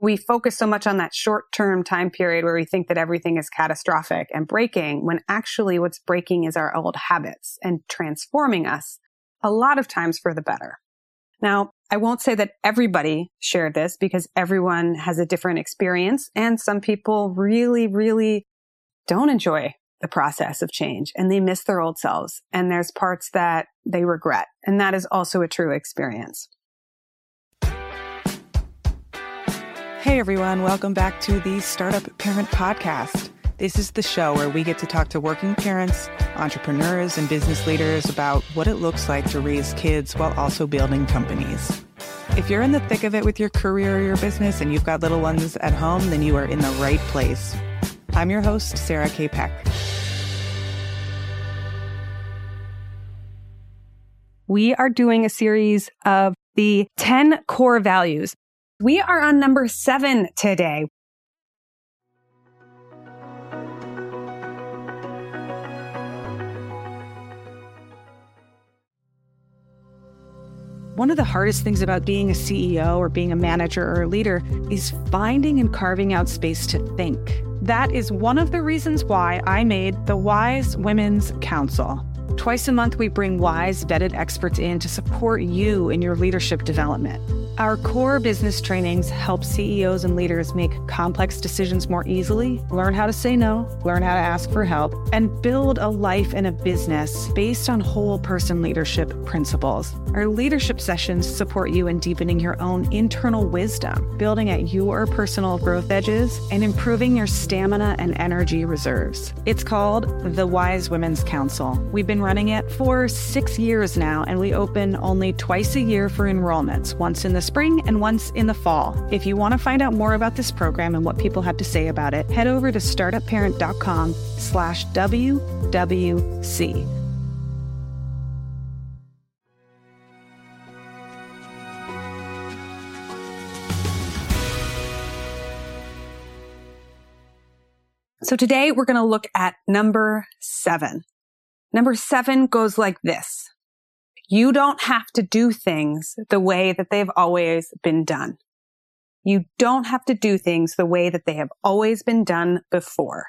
we focus so much on that short term time period where we think that everything is catastrophic and breaking when actually what's breaking is our old habits and transforming us a lot of times for the better. Now, I won't say that everybody shared this because everyone has a different experience and some people really, really don't enjoy the process of change and they miss their old selves and there's parts that they regret. And that is also a true experience. Hey everyone, welcome back to the Startup Parent Podcast. This is the show where we get to talk to working parents, entrepreneurs, and business leaders about what it looks like to raise kids while also building companies. If you're in the thick of it with your career or your business and you've got little ones at home, then you are in the right place. I'm your host, Sarah K. Peck. We are doing a series of the 10 core values we are on number seven today. One of the hardest things about being a CEO or being a manager or a leader is finding and carving out space to think. That is one of the reasons why I made the Wise Women's Council. Twice a month, we bring wise, vetted experts in to support you in your leadership development. Our core business trainings help CEOs and leaders make complex decisions more easily, learn how to say no, learn how to ask for help, and build a life and a business based on whole person leadership principles. Our leadership sessions support you in deepening your own internal wisdom, building at your personal growth edges, and improving your stamina and energy reserves. It's called the Wise Women's Council. We've been running it for six years now, and we open only twice a year for enrollments, once in the spring and once in the fall. If you want to find out more about this program and what people have to say about it, head over to startupparent.com slash WWC. So today we're going to look at number seven. Number seven goes like this. You don't have to do things the way that they've always been done. You don't have to do things the way that they have always been done before.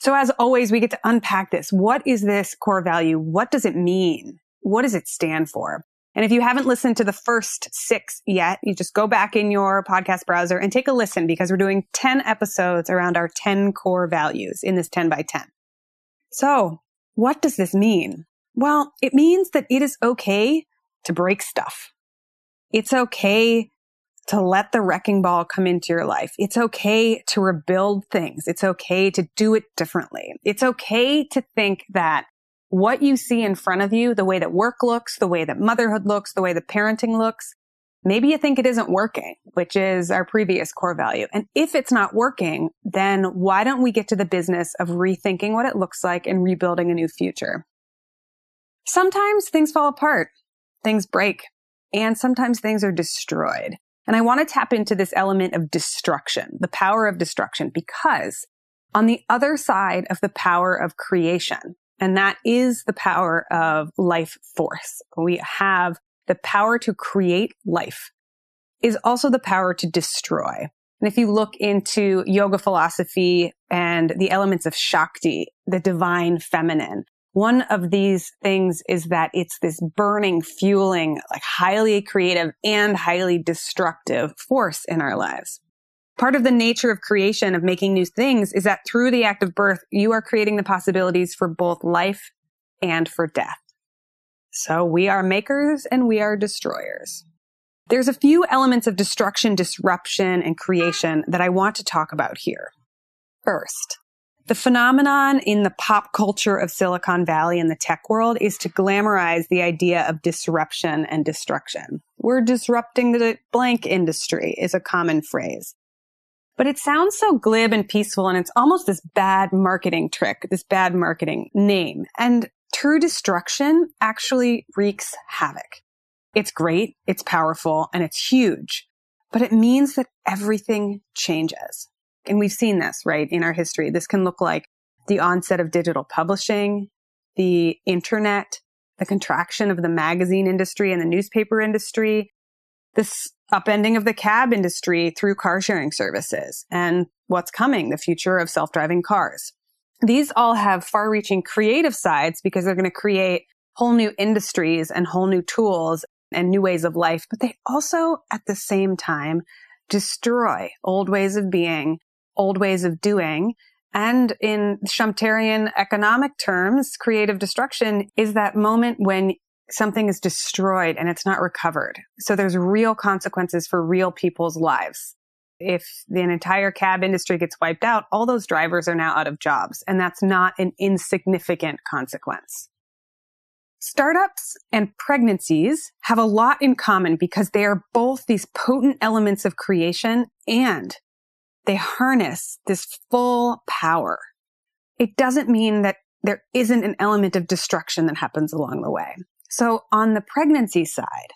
So as always, we get to unpack this. What is this core value? What does it mean? What does it stand for? And if you haven't listened to the first six yet, you just go back in your podcast browser and take a listen because we're doing 10 episodes around our 10 core values in this 10 by 10. So what does this mean? Well, it means that it is okay to break stuff. It's okay to let the wrecking ball come into your life. It's okay to rebuild things. It's okay to do it differently. It's okay to think that what you see in front of you, the way that work looks, the way that motherhood looks, the way that parenting looks, maybe you think it isn't working, which is our previous core value. And if it's not working, then why don't we get to the business of rethinking what it looks like and rebuilding a new future? Sometimes things fall apart, things break, and sometimes things are destroyed. And I want to tap into this element of destruction, the power of destruction, because on the other side of the power of creation, and that is the power of life force, we have the power to create life is also the power to destroy. And if you look into yoga philosophy and the elements of Shakti, the divine feminine, one of these things is that it's this burning, fueling, like highly creative and highly destructive force in our lives. Part of the nature of creation, of making new things, is that through the act of birth, you are creating the possibilities for both life and for death. So we are makers and we are destroyers. There's a few elements of destruction, disruption, and creation that I want to talk about here. First, the phenomenon in the pop culture of Silicon Valley and the tech world is to glamorize the idea of disruption and destruction. We're disrupting the blank industry is a common phrase. But it sounds so glib and peaceful and it's almost this bad marketing trick, this bad marketing name. And true destruction actually wreaks havoc. It's great, it's powerful, and it's huge, but it means that everything changes. And we've seen this, right, in our history. This can look like the onset of digital publishing, the internet, the contraction of the magazine industry and the newspaper industry, this upending of the cab industry through car sharing services and what's coming, the future of self-driving cars. These all have far reaching creative sides because they're going to create whole new industries and whole new tools and new ways of life, but they also at the same time destroy old ways of being, old ways of doing. And in Schumpeterian economic terms, creative destruction is that moment when something is destroyed and it's not recovered. So there's real consequences for real people's lives. If the entire cab industry gets wiped out, all those drivers are now out of jobs. And that's not an insignificant consequence. Startups and pregnancies have a lot in common because they are both these potent elements of creation and they harness this full power. It doesn't mean that there isn't an element of destruction that happens along the way. So on the pregnancy side,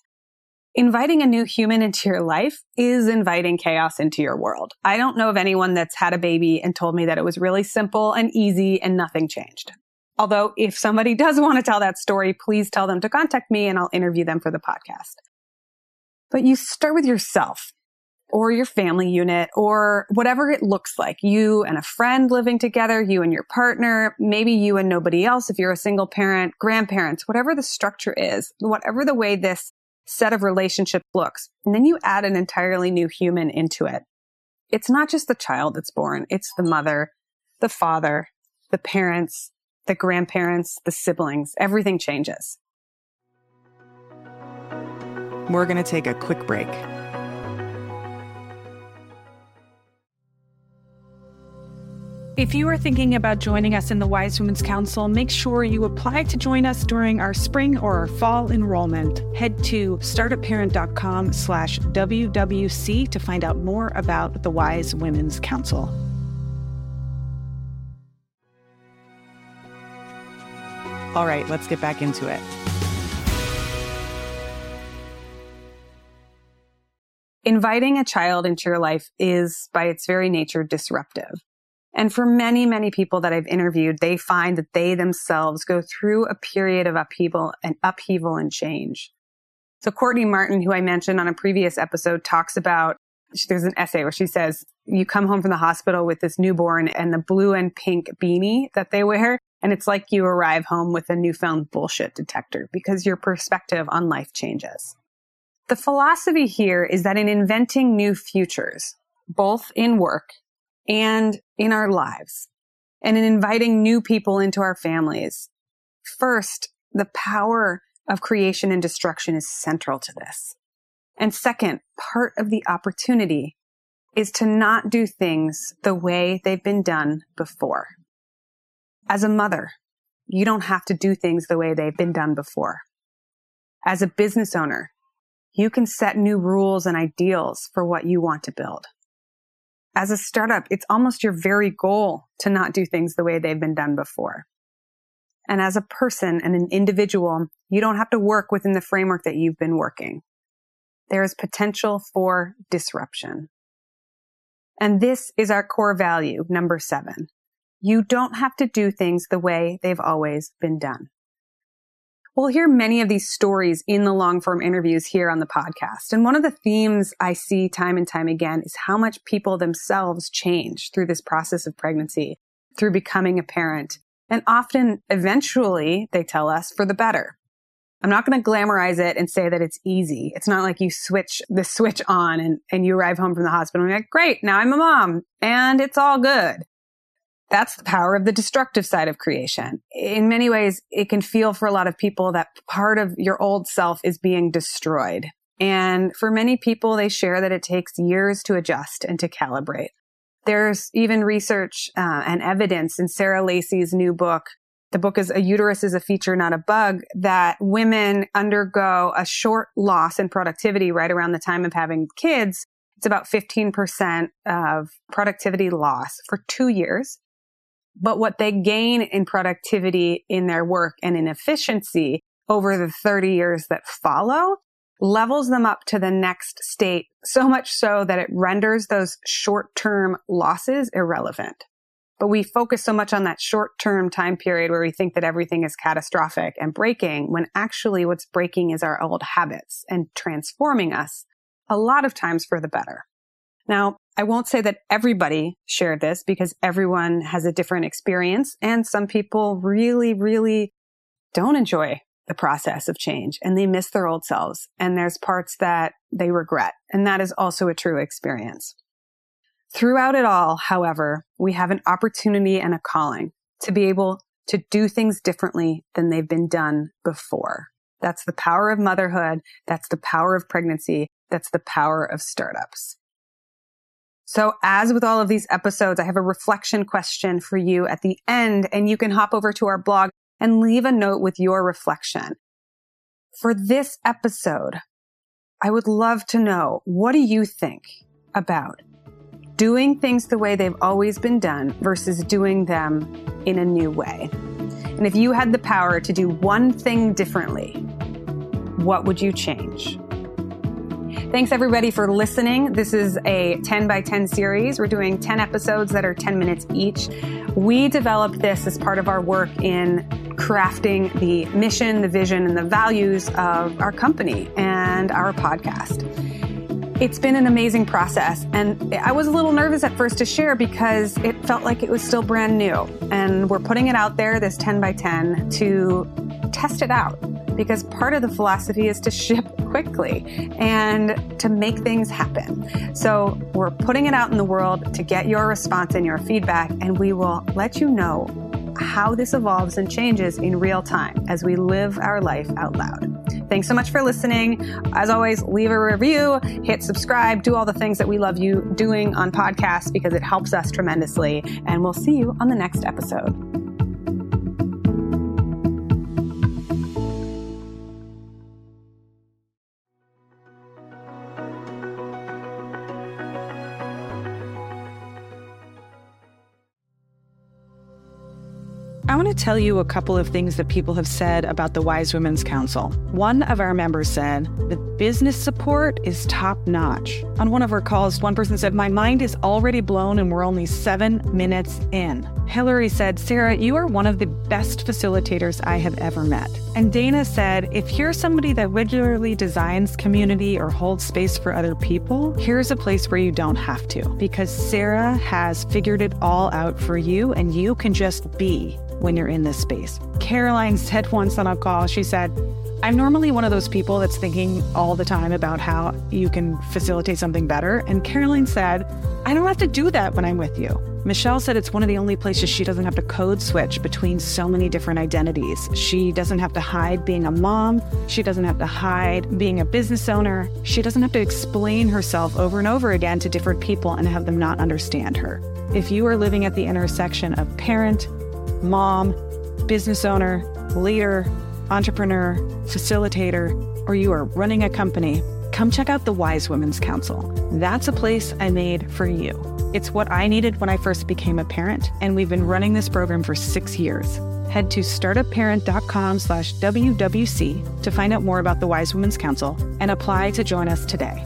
inviting a new human into your life is inviting chaos into your world. I don't know of anyone that's had a baby and told me that it was really simple and easy and nothing changed. Although if somebody does want to tell that story, please tell them to contact me and I'll interview them for the podcast. But you start with yourself or your family unit or whatever it looks like. You and a friend living together, you and your partner, maybe you and nobody else if you're a single parent, grandparents, whatever the structure is, whatever the way this set of relationship looks. And then you add an entirely new human into it. It's not just the child that's born. It's the mother, the father, the parents, the grandparents, the siblings, everything changes. We're going to take a quick break. If you are thinking about joining us in the Wise Women's Council, make sure you apply to join us during our spring or our fall enrollment. Head to startupparent.com slash WWC to find out more about the Wise Women's Council. All right, let's get back into it. Inviting a child into your life is by its very nature disruptive. And for many, many people that I've interviewed, they find that they themselves go through a period of upheaval and upheaval and change. So Courtney Martin, who I mentioned on a previous episode, talks about there's an essay where she says you come home from the hospital with this newborn and the blue and pink beanie that they wear and it's like you arrive home with a newfound bullshit detector because your perspective on life changes. The philosophy here is that in inventing new futures, both in work and in our lives, and in inviting new people into our families, first, the power of creation and destruction is central to this. And second, part of the opportunity is to not do things the way they've been done before. As a mother, you don't have to do things the way they've been done before. As a business owner, you can set new rules and ideals for what you want to build. As a startup, it's almost your very goal to not do things the way they've been done before. And as a person and an individual, you don't have to work within the framework that you've been working. There is potential for disruption. And this is our core value, number seven. You don't have to do things the way they've always been done. We'll hear many of these stories in the long form interviews here on the podcast. And one of the themes I see time and time again is how much people themselves change through this process of pregnancy, through becoming a parent. And often, eventually, they tell us for the better. I'm not going to glamorize it and say that it's easy. It's not like you switch the switch on and, and you arrive home from the hospital and you're like, great, now I'm a mom and it's all good. That's the power of the destructive side of creation. In many ways, it can feel for a lot of people that part of your old self is being destroyed. And for many people, they share that it takes years to adjust and to calibrate. There's even research uh, and evidence in Sarah Lacy's new book. The book is A Uterus is a Feature, Not a Bug, that women undergo a short loss in productivity right around the time of having kids. It's about 15% of productivity loss for two years but what they gain in productivity in their work and in efficiency over the 30 years that follow levels them up to the next state so much so that it renders those short-term losses irrelevant. But we focus so much on that short-term time period where we think that everything is catastrophic and breaking when actually what's breaking is our old habits and transforming us a lot of times for the better. Now, I won't say that everybody shared this because everyone has a different experience and some people really, really don't enjoy the process of change and they miss their old selves and there's parts that they regret. And that is also a true experience. Throughout it all, however, we have an opportunity and a calling to be able to do things differently than they've been done before. That's the power of motherhood. That's the power of pregnancy. That's the power of startups. So as with all of these episodes, I have a reflection question for you at the end, and you can hop over to our blog and leave a note with your reflection. For this episode, I would love to know, what do you think about doing things the way they've always been done versus doing them in a new way? And if you had the power to do one thing differently, what would you change? Thanks everybody for listening. This is a 10 by 10 series. We're doing 10 episodes that are 10 minutes each. We developed this as part of our work in crafting the mission, the vision, and the values of our company and our podcast. It's been an amazing process. And I was a little nervous at first to share because it felt like it was still brand new. And we're putting it out there, this 10 by 10, to test it out because part of the philosophy is to ship quickly and to make things happen. So we're putting it out in the world to get your response and your feedback, and we will let you know how this evolves and changes in real time as we live our life out loud. Thanks so much for listening. As always, leave a review, hit subscribe, do all the things that we love you doing on podcasts because it helps us tremendously. And we'll see you on the next episode. Tell you a couple of things that people have said about the Wise Women's Council. One of our members said, the business support is top notch. On one of our calls, one person said, My mind is already blown and we're only seven minutes in. Hillary said, Sarah, you are one of the best facilitators I have ever met. And Dana said, If you're somebody that regularly designs community or holds space for other people, here's a place where you don't have to because Sarah has figured it all out for you and you can just be when you're in this space. Caroline said once on a call, she said, I'm normally one of those people that's thinking all the time about how you can facilitate something better. And Caroline said, I don't have to do that when I'm with you. Michelle said it's one of the only places she doesn't have to code switch between so many different identities. She doesn't have to hide being a mom. She doesn't have to hide being a business owner. She doesn't have to explain herself over and over again to different people and have them not understand her. If you are living at the intersection of parent, mom, business owner, leader, entrepreneur, facilitator, or you are running a company, come check out the Wise Women's Council. That's a place I made for you. It's what I needed when I first became a parent, and we've been running this program for six years. Head to startupparent.com slash WWC to find out more about the Wise Women's Council and apply to join us today.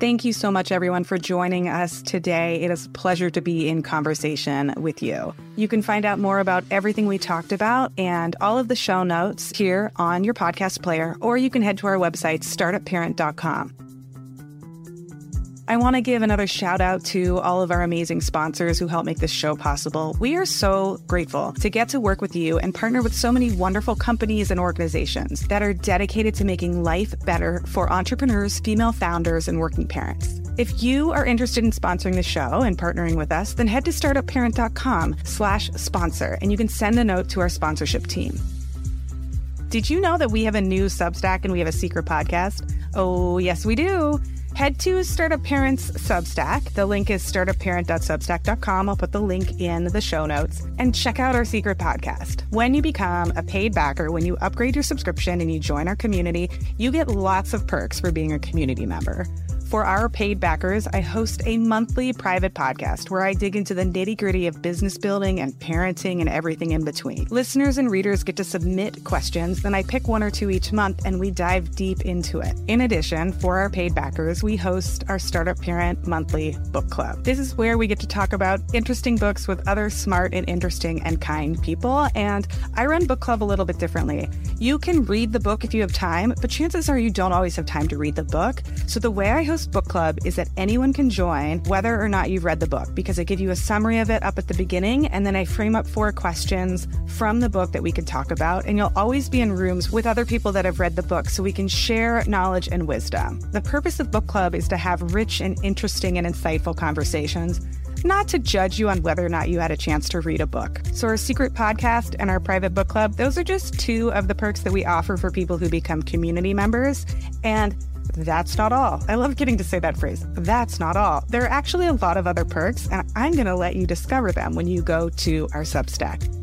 Thank you so much, everyone, for joining us today. It is a pleasure to be in conversation with you. You can find out more about everything we talked about and all of the show notes here on your podcast player, or you can head to our website, startupparent.com. I want to give another shout out to all of our amazing sponsors who help make this show possible. We are so grateful to get to work with you and partner with so many wonderful companies and organizations that are dedicated to making life better for entrepreneurs, female founders, and working parents. If you are interested in sponsoring the show and partnering with us, then head to startupparent.com slash sponsor and you can send a note to our sponsorship team. Did you know that we have a new Substack and we have a secret podcast? Oh, yes, we do head to Startup Parents Substack. The link is startupparent.substack.com. I'll put the link in the show notes and check out our secret podcast. When you become a paid backer, when you upgrade your subscription and you join our community, you get lots of perks for being a community member. For our paid backers, I host a monthly private podcast where I dig into the nitty gritty of business building and parenting and everything in between. Listeners and readers get to submit questions, then I pick one or two each month and we dive deep into it. In addition, for our paid backers, we host our Startup Parent Monthly Book Club. This is where we get to talk about interesting books with other smart and interesting and kind people. And I run book club a little bit differently. You can read the book if you have time, but chances are you don't always have time to read the book. So the way I host Book Club is that anyone can join whether or not you've read the book because I give you a summary of it up at the beginning and then I frame up four questions from the book that we can talk about. And you'll always be in rooms with other people that have read the book so we can share knowledge and wisdom. The purpose of Book Club is to have rich and interesting and insightful conversations not to judge you on whether or not you had a chance to read a book. So, our secret podcast and our private book club, those are just two of the perks that we offer for people who become community members. And that's not all. I love getting to say that phrase. That's not all. There are actually a lot of other perks, and I'm going to let you discover them when you go to our Substack.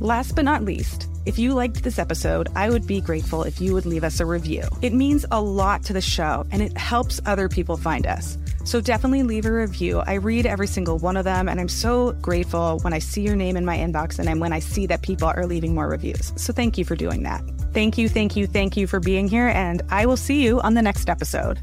Last but not least, if you liked this episode, I would be grateful if you would leave us a review. It means a lot to the show and it helps other people find us. So definitely leave a review. I read every single one of them, and I'm so grateful when I see your name in my inbox and when I see that people are leaving more reviews. So thank you for doing that. Thank you, thank you, thank you for being here, and I will see you on the next episode.